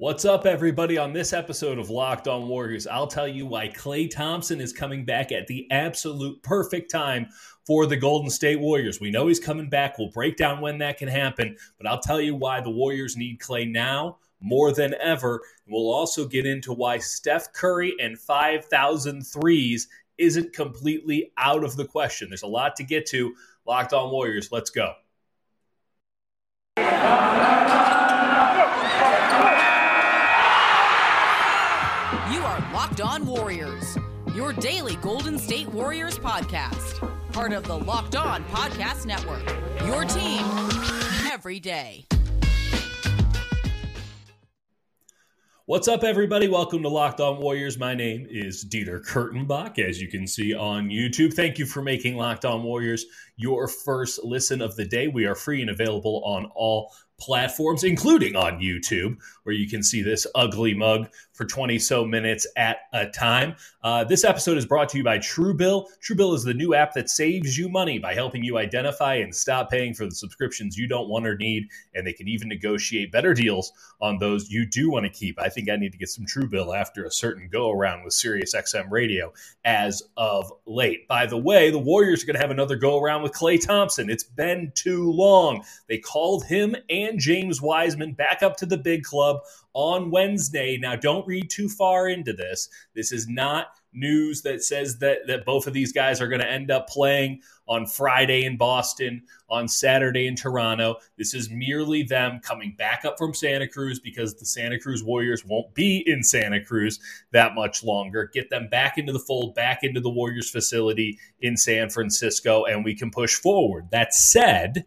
What's up, everybody? On this episode of Locked On Warriors, I'll tell you why Klay Thompson is coming back at the absolute perfect time for the Golden State Warriors. We know he's coming back. We'll break down when that can happen, but I'll tell you why the Warriors need Klay now more than ever. We'll also get into why Steph Curry and 5,000 threes isn't completely out of the question. There's a lot to get to. Locked On Warriors, let's go. On Warriors, your daily Golden State Warriors podcast. Part of the Locked On Podcast Network. Your team every day. What's up, everybody? Welcome to Locked On Warriors. My name is Dieter Kurtenbach, as you can see on YouTube. Thank you for making Locked On Warriors your first listen of the day. We are free and available on all platforms, including on YouTube, where you can see this ugly mug for 20 so minutes at a time. Uh, this episode is brought to you by Truebill. Truebill is the new app that saves you money by helping you identify and stop paying for the subscriptions you don't want or need. And they can even negotiate better deals on those you do want to keep. I think I need to get some Truebill after a certain go around with SiriusXM Radio as of late. By the way, the Warriors are going to have another go around with Klay Thompson. It's been too long. They called him and James Wiseman back up to the big club on Wednesday. Now, don't read too far into this. This is not news that says that, that both of these guys are going to end up playing on Friday in Boston, on Saturday in Toronto. This is merely them coming back up from Santa Cruz because the Santa Cruz Warriors won't be in Santa Cruz that much longer. Get them back into the fold, back into the Warriors facility in San Francisco, and we can push forward. That said,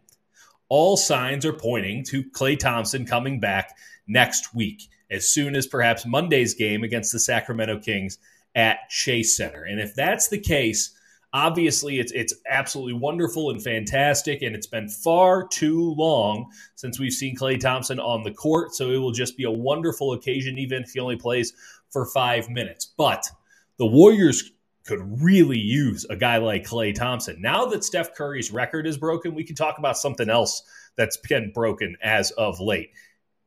all signs are pointing to Klay Thompson coming back next week, as soon as perhaps Monday's game against the Sacramento Kings at Chase Center. And if that's the case, obviously it's it's absolutely wonderful and fantastic and it's been far too long since we've seen Klay Thompson on the court so it will just be a wonderful occasion even if he only plays for 5 minutes but the Warriors could really use a guy like Klay Thompson. Now that Steph Curry's record is broken, we can talk about something else that's been broken as of late.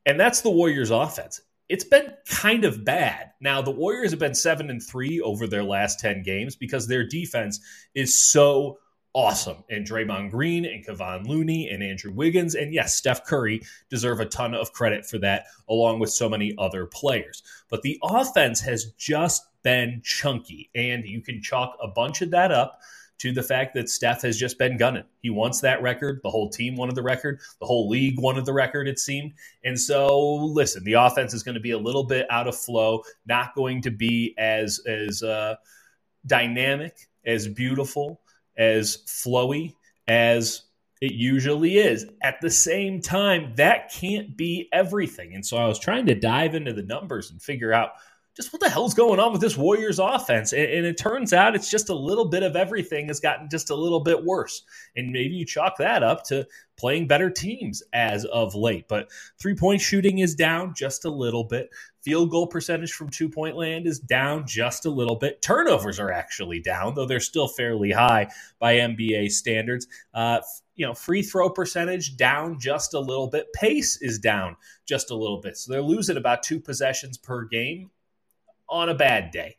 And that's the Warriors offense. It's been kind of bad. Now, the Warriors have been 7 and 3 over their last 10 games because their defense is so awesome. And Draymond Green and Kevon Looney and Andrew Wiggins and yes, Steph Curry deserve a ton of credit for that, along with so many other players. But the offense has just been chunky, and you can chalk a bunch of that up to the fact that Steph has just been gunning. He wants that record. The whole team wanted the record. The whole league wanted the record, it seemed. And so, listen, the offense is going to be a little bit out of flow, not going to be as as uh, dynamic, as beautiful, as flowy as it usually is. At the same time, that can't be everything. And so I was trying to dive into the numbers and figure out just what the hell's going on with this Warriors offense? And, and, it turns out it's just a little bit of everything has gotten just a little bit worse. And maybe you chalk that up to playing better teams as of late. But three point shooting is down just a little bit. Field goal percentage from two point land is down just a little bit. Turnovers are actually down, though they're still fairly high by NBA standards. Uh, you know, free throw percentage down just a little bit. Pace is down just a little bit. So they're losing about two possessions per game on a bad day.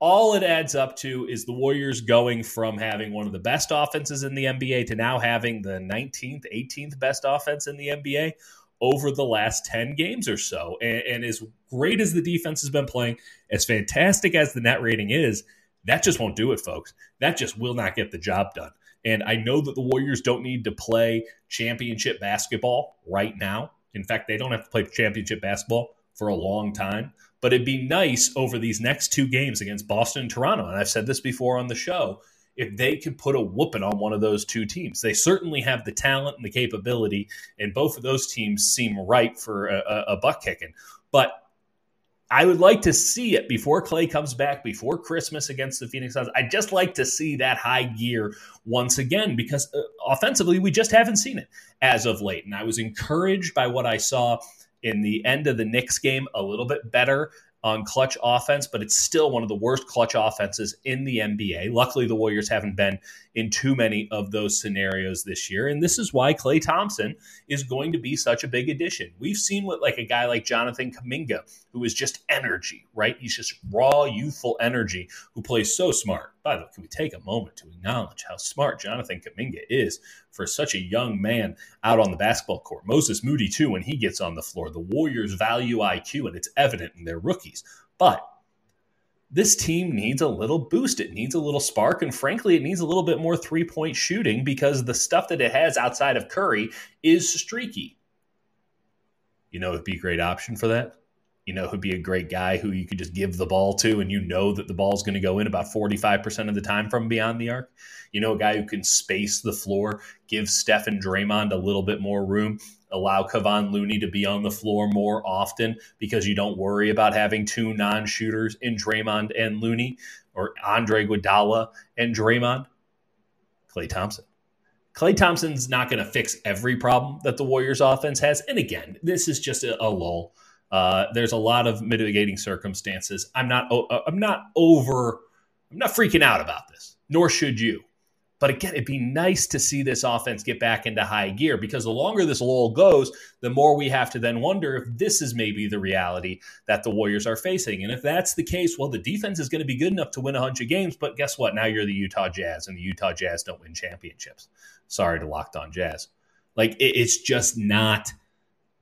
All it adds up to is the Warriors going from having one of the best offenses in the NBA to now having the 19th, 18th best offense in the NBA over the last 10 games or so. And, and, as great as the defense has been playing, as fantastic as the net rating is, that just won't do it, folks. That just will not get the job done. And I know that the Warriors don't need to play championship basketball right now. In fact, they don't have to play championship basketball for a long time. But it'd be nice over these next two games against Boston and Toronto. And I've said this before on the show if they could put a whooping on one of those two teams. They certainly have the talent and the capability, and both of those teams seem ripe for a, a, butt kicking. But I would like to see it before Klay comes back, before Christmas against the Phoenix Suns. I'd just like to see that high gear once again because uh, offensively, we just haven't seen it as of late. And I was encouraged by what I saw in the end of the Knicks game a little bit better on clutch offense, but it's still one of the worst clutch offenses in the NBA. Luckily, the Warriors haven't been in too many of those scenarios this year. And this is why Klay Thompson is going to be such a big addition. We've seen what like a guy like Jonathan Kuminga, who is just energy, right? He's just raw, youthful energy who plays so smart. By the way, can we take a moment to acknowledge how smart Jonathan Kuminga is for such a young man out on the basketball court? Moses Moody, too, when he gets on the floor. The Warriors value IQ, and it's evident in their rookies. But this team needs a little boost. It needs a little spark. And frankly, it needs a little bit more three point shooting because the stuff that it has outside of Curry is streaky. You know, it'd be a great option for that. You know, who'd be a great guy who you could just give the ball to and you know that the ball's going to go in about 45% of the time from beyond the arc. You know, a guy who can space the floor, give Steph and Draymond a little bit more room allow Kevon Looney to be on the floor more often because you don't worry about having two non-shooters in Draymond and Looney or Andre Iguodala and Draymond. Klay Thompson. Klay Thompson's not going to fix every problem that the Warriors offense has. And again, this is just a, a lull. Uh, there's a lot of mitigating circumstances. I'm not. I'm not over. I'm not freaking out about this. Nor should you. But again, it'd be nice to see this offense get back into high gear because the longer this lull goes, the more we have to then wonder if this is maybe the reality that the Warriors are facing. And if that's the case, well, the defense is going to be good enough to win a bunch of games. But guess what? Now you're the Utah Jazz, and the Utah Jazz don't win championships. Sorry to Locked On Jazz. Like, it's just not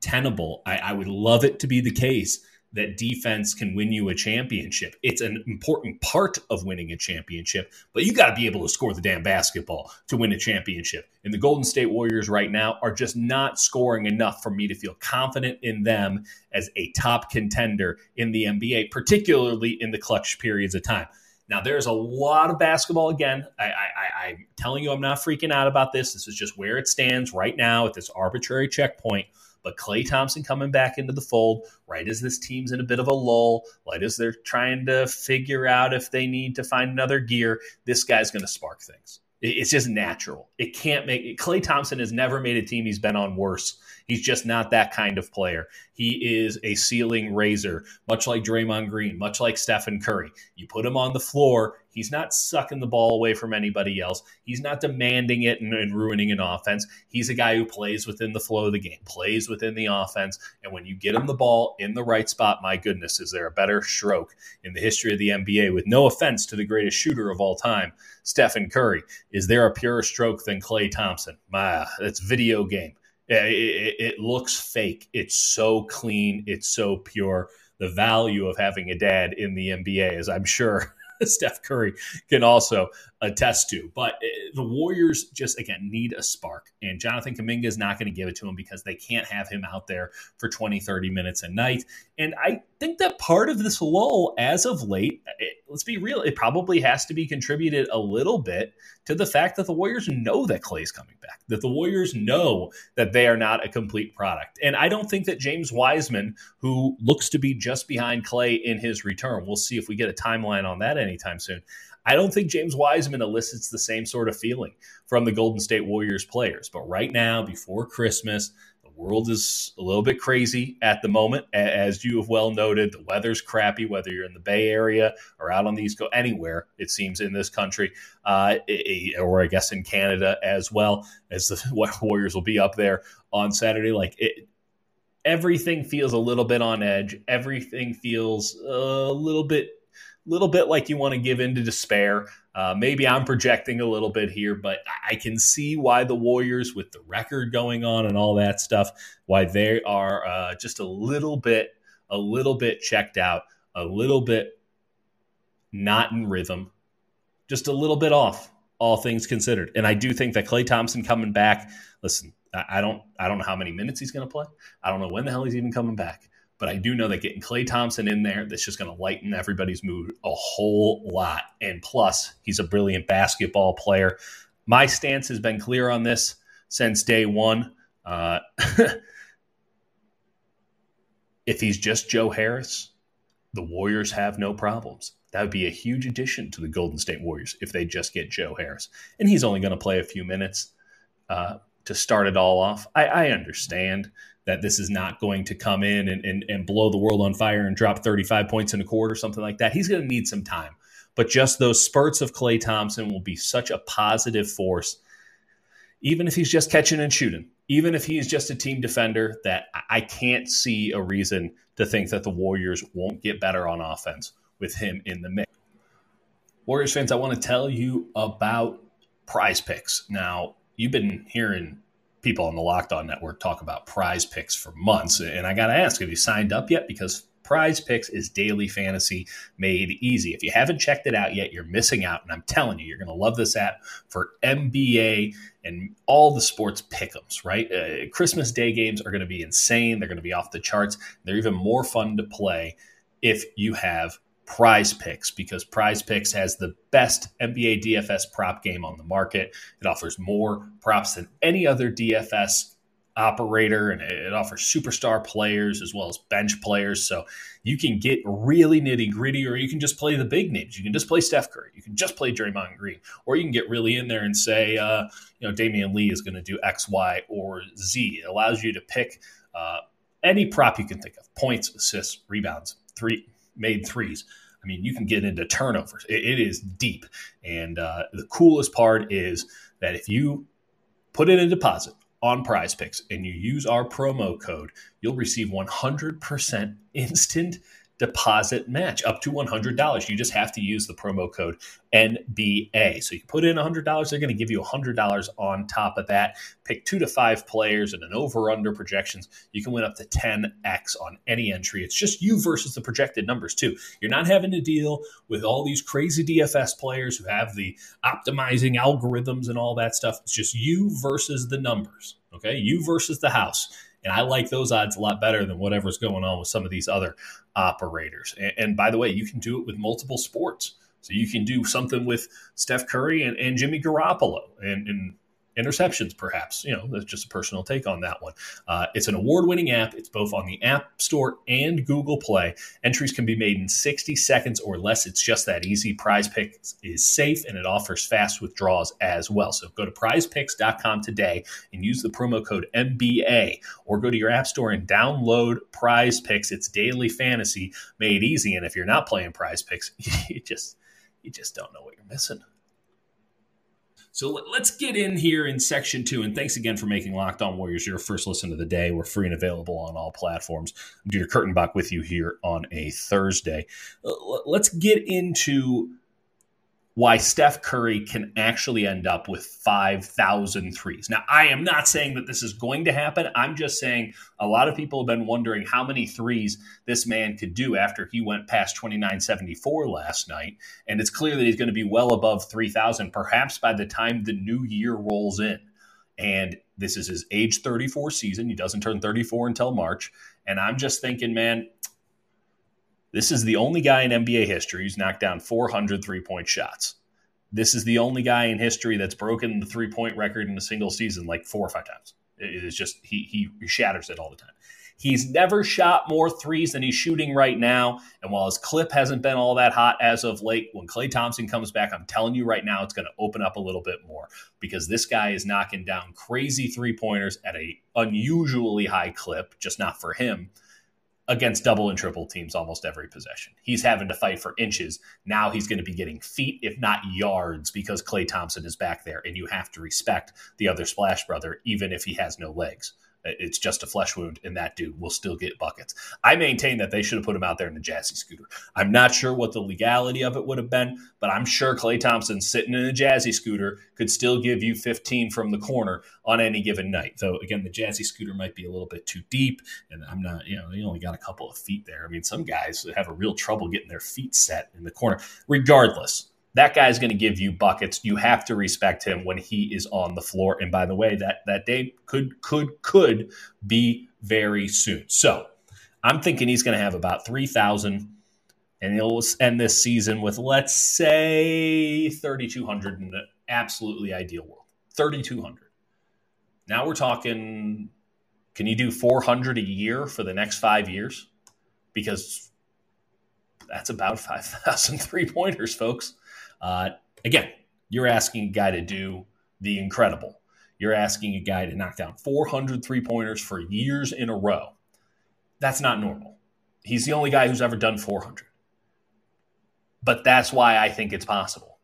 tenable. I, I would love it to be the case that defense can win you a championship. It's an important part of winning a championship, but you got to be able to score the damn basketball to win a championship. And the Golden State Warriors right now are just not scoring enough for me to feel confident in them as a top contender in the NBA, particularly in the clutch periods of time. Now, there's a lot of basketball again. I, I, I'm telling you, I'm not freaking out about this. This is just where it stands right now at this arbitrary checkpoint. But Klay Thompson coming back into the fold, right as this team's in a bit of a lull, right as they're trying to figure out if they need to find another gear, this guy's going to spark things. It's just natural. It can't make Klay Thompson has never made a team he's been on worse He's just not that kind of player. He is a ceiling raiser, much like Draymond Green, much like Stephen Curry. You put him on the floor, he's not sucking the ball away from anybody else. He's not demanding it and, and ruining an offense. He's a guy who plays within the flow of the game, plays within the offense. And when you get him the ball in the right spot, my goodness, is there a better stroke in the history of the NBA? With no offense to the greatest shooter of all time, Stephen Curry, is there a purer stroke than Klay Thompson? My, it's video game. It, it, looks fake. It's so clean. It's so pure. The value of having a dad in the NBA, as I'm sure Steph Curry can also attest to. But eh, the Warriors just, again, need a spark. And Jonathan Kuminga is not going to give it to him because they can't have him out there for 20, 30 minutes a night. And I think that part of this lull, as of late, it, eh, let's be real, it probably has to be contributed a little bit to the fact that the Warriors know that Klay's coming back, that the Warriors know that they are not a complete product. And I don't think that James Wiseman, who looks to be just behind Klay in his return, we'll see if we get a timeline on that anytime soon. I don't think James Wiseman elicits the same sort of feeling from the Golden State Warriors players. But right now, before Christmas, the world is a little bit crazy at the moment. As you have well noted, the weather's crappy, whether you're in the Bay Area or out on the East Coast, anywhere, it seems, in this country, uh, or I guess in Canada as well, as the Warriors will be up there on Saturday. Like it, everything feels a little bit on edge. Everything feels a little bit little bit like you want to give in to despair. Uh, maybe I'm projecting a little bit here, but I can see why the Warriors, with the record going on and all that stuff, why they are uh, just a little bit, a little bit checked out, a little bit not in rhythm, just a little bit off, all things considered. And I do think that Klay Thompson coming back. Listen, I don't, I don't know how many minutes he's going to play. I don't know when the hell he's even coming back. But I do know that getting Klay Thompson in there, that's just going to lighten everybody's mood a whole lot. And plus, he's a brilliant basketball player. My stance has been clear on this since day one. Uh, if he's just Joe Harris, the Warriors have no problems. That would be a huge addition to the Golden State Warriors if they just get Joe Harris. And he's only going to play a few minutes. Uh, to start it all off. I, I understand that this is not going to come in and, and, and blow the world on fire and drop 35 points in a quarter or something like that. He's going to need some time. But just those spurts of Klay Thompson will be such a positive force, even if he's just catching and shooting, even if he's just a team defender, that I can't see a reason to think that the Warriors won't get better on offense with him in the mix. Warriors fans, I want to tell you about prize picks. Now, you've been hearing people on the Locked On Network talk about prize picks for months. And I got to ask, have you signed up yet? Because prize picks is daily fantasy made easy. If you haven't checked it out yet, you're missing out. And I'm telling you, you're going to love this app for NBA and all the sports pickums, right? Uh, Christmas Day games are going to be insane. They're going to be off the charts. They're even more fun to play if you have Prize Picks because Prize Picks has the best NBA DFS prop game on the market. It offers more props than any other DFS operator and it offers superstar players as well as bench players. So you can get really nitty gritty, or you can just play the big names. You can just play Steph Curry. You can just play Draymond Green, or you can get really in there and say, uh, you know, Damion Lee is going to do X, Y, or Z. It allows you to pick uh, any prop you can think of: points, assists, rebounds, three made threes. I mean, you can get into turnovers. it, it is deep. And uh, the coolest part is that if you put in a deposit on prize picks and you use our promo code, you'll receive 100% instant deposit match up to $100. You just have to use the promo code NBA. So you put in $100, they're going to give you $100 on top of that. Pick two to five players and an over under projections. You can win up to 10x on any entry. It's just you versus the projected numbers, too. You're not having to deal with all these crazy DFS players who have the optimizing algorithms and all that stuff. It's just you versus the numbers. Okay. You versus the house. And I like those odds a lot better than whatever's going on with some of these other operators. And, and by the way, you can do it with multiple sports. So you can do something with Steph Curry and, and Jimmy Garoppolo and, and interceptions, perhaps. You know, that's just a personal take on that one. Uh, it's an award winning app. It's both on the App Store and Google Play. Entries can be made in 60 seconds or less. It's just that easy. Prize Picks is safe and it offers fast withdrawals as well. So go to prizepicks.com today and use the promo code NBA or go to your App Store and download Prize Picks. It's daily fantasy made easy. And if you're not playing Prize Picks, you just you just don't know what you're missing. So let's get in here in section two. And thanks again for making Locked On Warriors your first listen of the day. We're free and available on all platforms. I'm Dieter Kurtenbach with you here on a Thursday. Uh, let's get into why Steph Curry can actually end up with 5,000 threes. Now, I am not saying that this is going to happen. I'm just saying a lot of people have been wondering how many threes this man could do after he went past 2974 last night. And it's clear that he's going to be well above 3,000, perhaps by the time the new year rolls in. And this is his age 34 season. He doesn't turn 34 until March. And I'm just thinking, man, this is the only guy in NBA history who's knocked down 400 three point shots. This is the only guy in history that's broken the three point record in a single season like four or five times. It is just, he, he shatters it all the time. He's never shot more threes than he's shooting right now. And while his clip hasn't been all that hot as of late, when Klay Thompson comes back, I'm telling you right now, it's going to open up a little bit more because this guy is knocking down crazy three pointers at a unusually high clip, just not for him against double and triple teams almost every possession. He's having to fight for inches. Now he's going to be getting feet, if not yards, because Klay Thompson is back there, and you have to respect the other Splash brother, even if he has no legs. It's just a flesh wound, and that dude will still get buckets. I maintain that they should have put him out there in a jazzy scooter. I'm not sure what the legality of it would have been, but I'm sure Klay Thompson sitting in a jazzy scooter could still give you 15 from the corner on any given night. Though, again, the jazzy scooter might be a little bit too deep, and I'm not, you know, you only got a couple of feet there. I mean, some guys have a real trouble getting their feet set in the corner. Regardless, that guy's going to give you buckets. You have to respect him when he is on the floor. And by the way, that that day could could could be very soon. So I'm thinking he's going to have about three thousand, and he'll end this season with let's say 3,200 in an absolutely ideal world. 3,200. Now we're talking. Can you do 400 a year for the next five years? Because that's about 5,000 three pointers, folks. Uh, again, you're asking a guy to do the incredible. you're asking a guy to knock down 400 three pointers for years in a row. That's not normal. He's the only guy who's ever done 400. But that's why I think it's possible.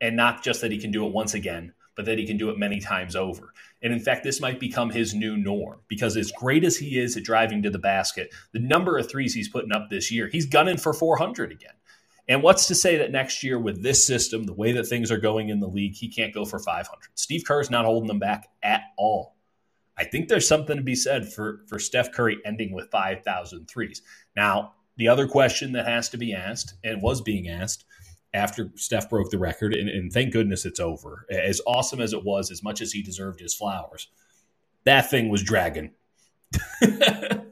And not just that he can do it once again, but that he can do it many times over. And in fact, this might become his new norm because as great as he is at driving to the basket, the number of threes he's putting up this year, he's gunning for 400 again. And what's to say that next year with this system, the way that things are going in the league, he can't go for 500? Steve Kerr's not holding them back at all. I think there's something to be said for, for Steph Curry ending with 5,000 threes. Now, the other question that has to be asked and was being asked after Steph broke the record, and, and thank goodness it's over. As awesome as it was, as much as he deserved his flowers, that thing was dragging.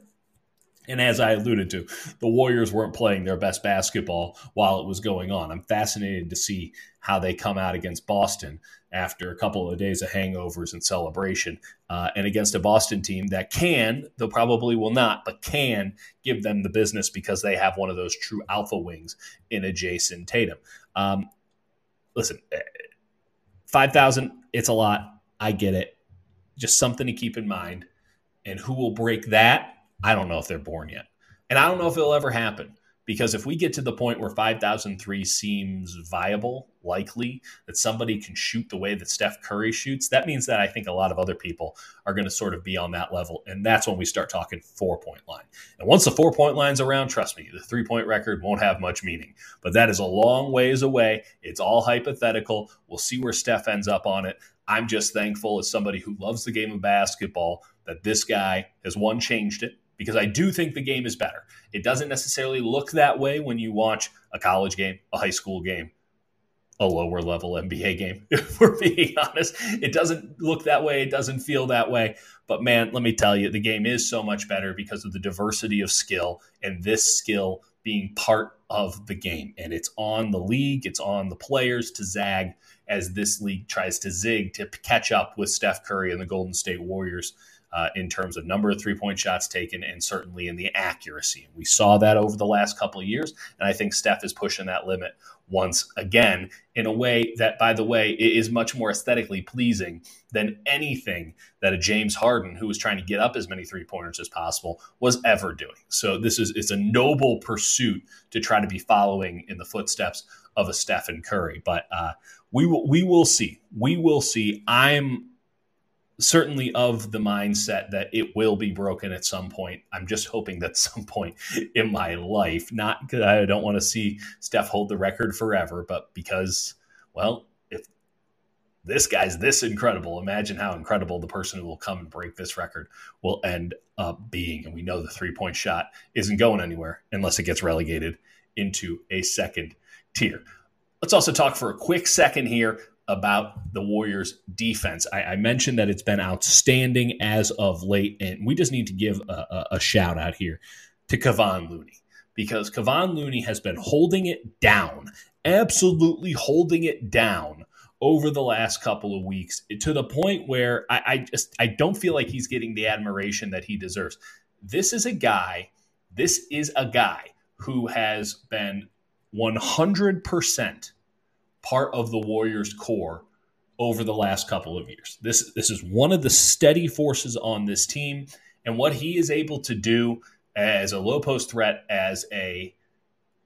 And as I alluded to, the Warriors weren't playing their best basketball while it was going on. I'm fascinated to see how they come out against Boston after a couple of days of hangovers and celebration, uh, and against a Boston team that can, though probably will not, but can give them the business because they have one of those true alpha wings in a Jayson Tatum. Um, listen, eh, 5,000, it's a lot. I get it. Just something to keep in mind. And who will break that? I don't know if they're born yet. And I don't know if it'll ever happen because if we get to the point where 5003 seems viable, likely that somebody can shoot the way that Steph Curry shoots, that means that I think a lot of other people are going to sort of be on that level. And that's when we start talking four point line. And once the four point line's around, trust me, the three point record won't have much meaning. But that is a long ways away. It's all hypothetical. We'll see where Steph ends up on it. I'm just thankful as somebody who loves the game of basketball that this guy has one changed it because I do think the game is better. It doesn't necessarily look that way when you watch a college game, a high school game, a lower level NBA game. If we're being honest, it doesn't look that way. It doesn't feel that way. But man, let me tell you, the game is so much better because of the diversity of skill and this skill being part of the game. And it's on the league, it's on the players to zag as this league tries to zig to catch up with Steph Curry and the Golden State Warriors uh, in terms of number of three point shots taken and certainly in the accuracy. We saw that over the last couple of years, and I think Steph is pushing that limit once again in a way that, by the way, is much more aesthetically pleasing than anything that a James Harden, who was trying to get up as many three pointers as possible, was ever doing. So this is it's a noble pursuit to try to be following in the footsteps of a Stephen Curry. But uh, we will we will see. We will see. I'm certainly of the mindset that it will be broken at some point. I'm just hoping that some point in my life, not because I don't want to see Steph hold the record forever, but because, well, if this guy's this incredible, imagine how incredible the person who will come and break this record will end up being. And we know the three point shot isn't going anywhere unless it gets relegated into a second tier. Let's also talk for a quick second here about the Warriors' defense. I, I, mentioned that it's been outstanding as of late, and we just need to give a, a, a shout out here to Kevon Looney because Kevon Looney has been holding it down, absolutely holding it down over the last couple of weeks to the point where I, I just I don't feel like he's getting the admiration that he deserves. This is a guy. This is a guy who has been 100 percent part of the Warriors core over the last couple of years. This this is one of the steady forces on this team, and what he is able to do as a low post threat, as a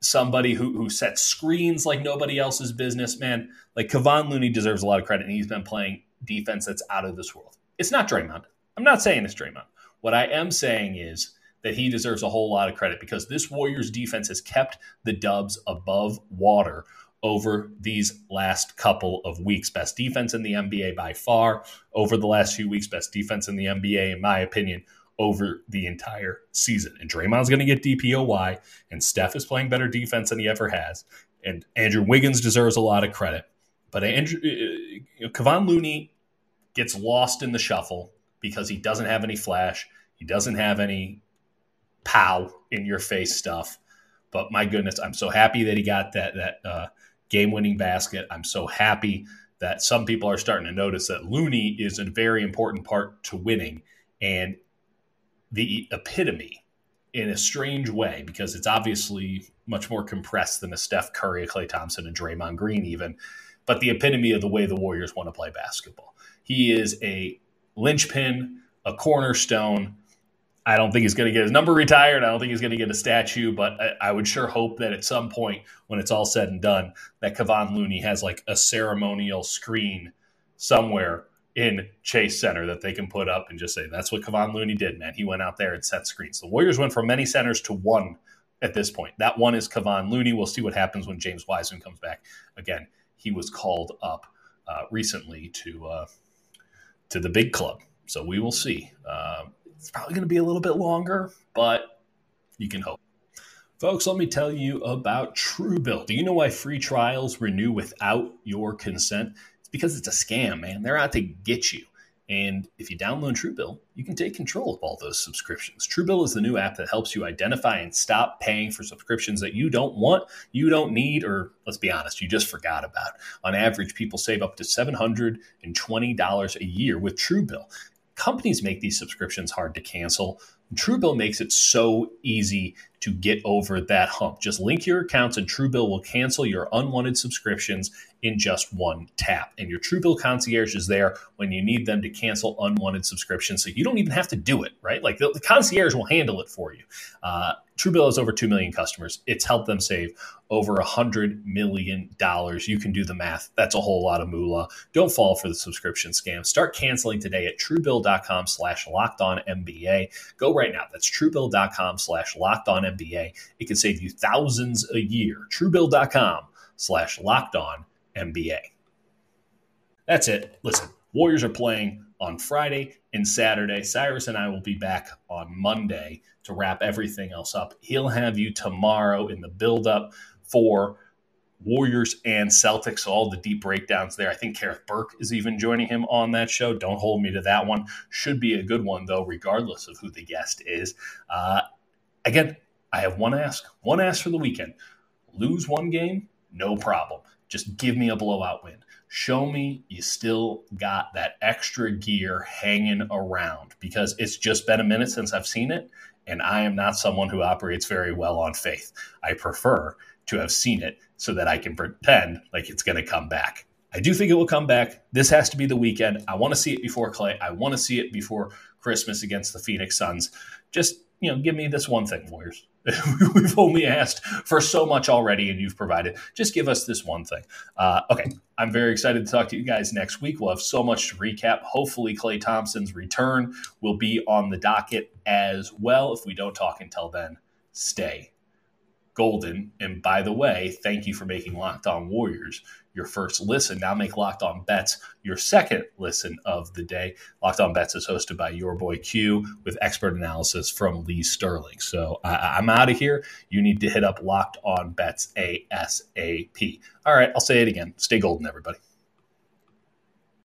somebody who who sets screens like nobody else's business, man. Like Kevon Looney deserves a lot of credit, and he's been playing defense that's out of this world. It's not Draymond. I'm not saying it's Draymond. What I am saying is that he deserves a whole lot of credit because this Warriors defense has kept the Dubs above water over these last couple of weeks. Best defense in the NBA by far over the last few weeks. Best defense in the NBA, in my opinion, over the entire season. And Draymond's going to get DPOY, and Steph is playing better defense than he ever has. And Andrew Wiggins deserves a lot of credit. But Andrew, uh, Kevon Looney gets lost in the shuffle because he doesn't have any flash. He doesn't have any pow in your face stuff. But my goodness, I'm so happy that he got that that uh, game winning basket. I'm so happy that some people are starting to notice that Looney is a very important part to winning and the epitome in a strange way because it's obviously much more compressed than a Steph Curry, a Klay Thompson, and Draymond Green, even, but the epitome of the way the Warriors want to play basketball. He is a linchpin, a cornerstone. I don't think he's going to get his number retired. I don't think he's going to get a statue, but I, I, would sure hope that at some point, when it's all said and done, that Kevon Looney has like a ceremonial screen somewhere in Chase Center that they can put up and just say, that's what Kevon Looney did, man. He went out there and set screens. The Warriors went from many centers to one at this point. That one is Kevon Looney. We'll see what happens when James Wiseman comes back. Again, he was called up uh, recently to uh, to the big club, so we will see. Uh, it's probably going to be a little bit longer, but you can hope. Folks, let me tell you about Truebill. Do you know why free trials renew without your consent? It's because it's a scam, man. They're out to get you. And if you download Truebill, you can take control of all those subscriptions. Truebill is the new app that helps you identify and stop paying for subscriptions that you don't want, you don't need, or let's be honest, you just forgot about. On average, people save up to $720 a year with Truebill. Companies make these subscriptions hard to cancel. Truebill makes it so easy to get over that hump. Just link your accounts and Truebill will cancel your unwanted subscriptions in just one tap. And your Truebill concierge is there when you need them to cancel unwanted subscriptions. So you don't even have to do it, right? Like the, the concierge will handle it for you. Uh, Truebill has over 2 million customers. It's helped them save over $100 million. You can do the math. That's a whole lot of moolah. Don't fall for the subscription scam. Start canceling today at truebill.com slash locked on NBA. Go right now. That's truebill.com slash locked on NBA. It can save you thousands a year. Truebill.com slash locked on NBA. That's it. Listen, Warriors are playing on Friday and Saturday. Cyrus and I will be back on Monday to wrap everything else up. He'll have you tomorrow in the build up for Warriors and Celtics. All the deep breakdowns there. I think Kerith Burke is even joining him on that show. Don't hold me to that one. Should be a good one, though, regardless of who the guest is. Uh, again, I have one ask, one ask for the weekend. Lose one game, no problem. Just give me a blowout win. Show me you still got that extra gear hanging around because it's just been a minute since I've seen it. And I am not someone who operates very well on faith. I prefer to have seen it so that I can pretend like it's going to come back. I do think it will come back. This has to be the weekend. I want to see it before Klay. I want to see it before Christmas against the Phoenix Suns. Just, you know, give me this one thing, Warriors. We've only asked for so much already, and you've provided. Just give us this one thing. Uh, okay, I'm very excited to talk to you guys next week. We'll have so much to recap. Hopefully, Klay Thompson's return will be on the docket as well. If we don't talk until then, stay golden. And by the way, thank you for making Locked On Warriors your first listen. Now make Locked On Bets your second listen of the day. Locked On Bets is hosted by your boy Q with expert analysis from Lee Sterling. So I, am out of here. You need to hit up Locked On Bets ASAP. All right, I'll say it again. Stay golden, everybody.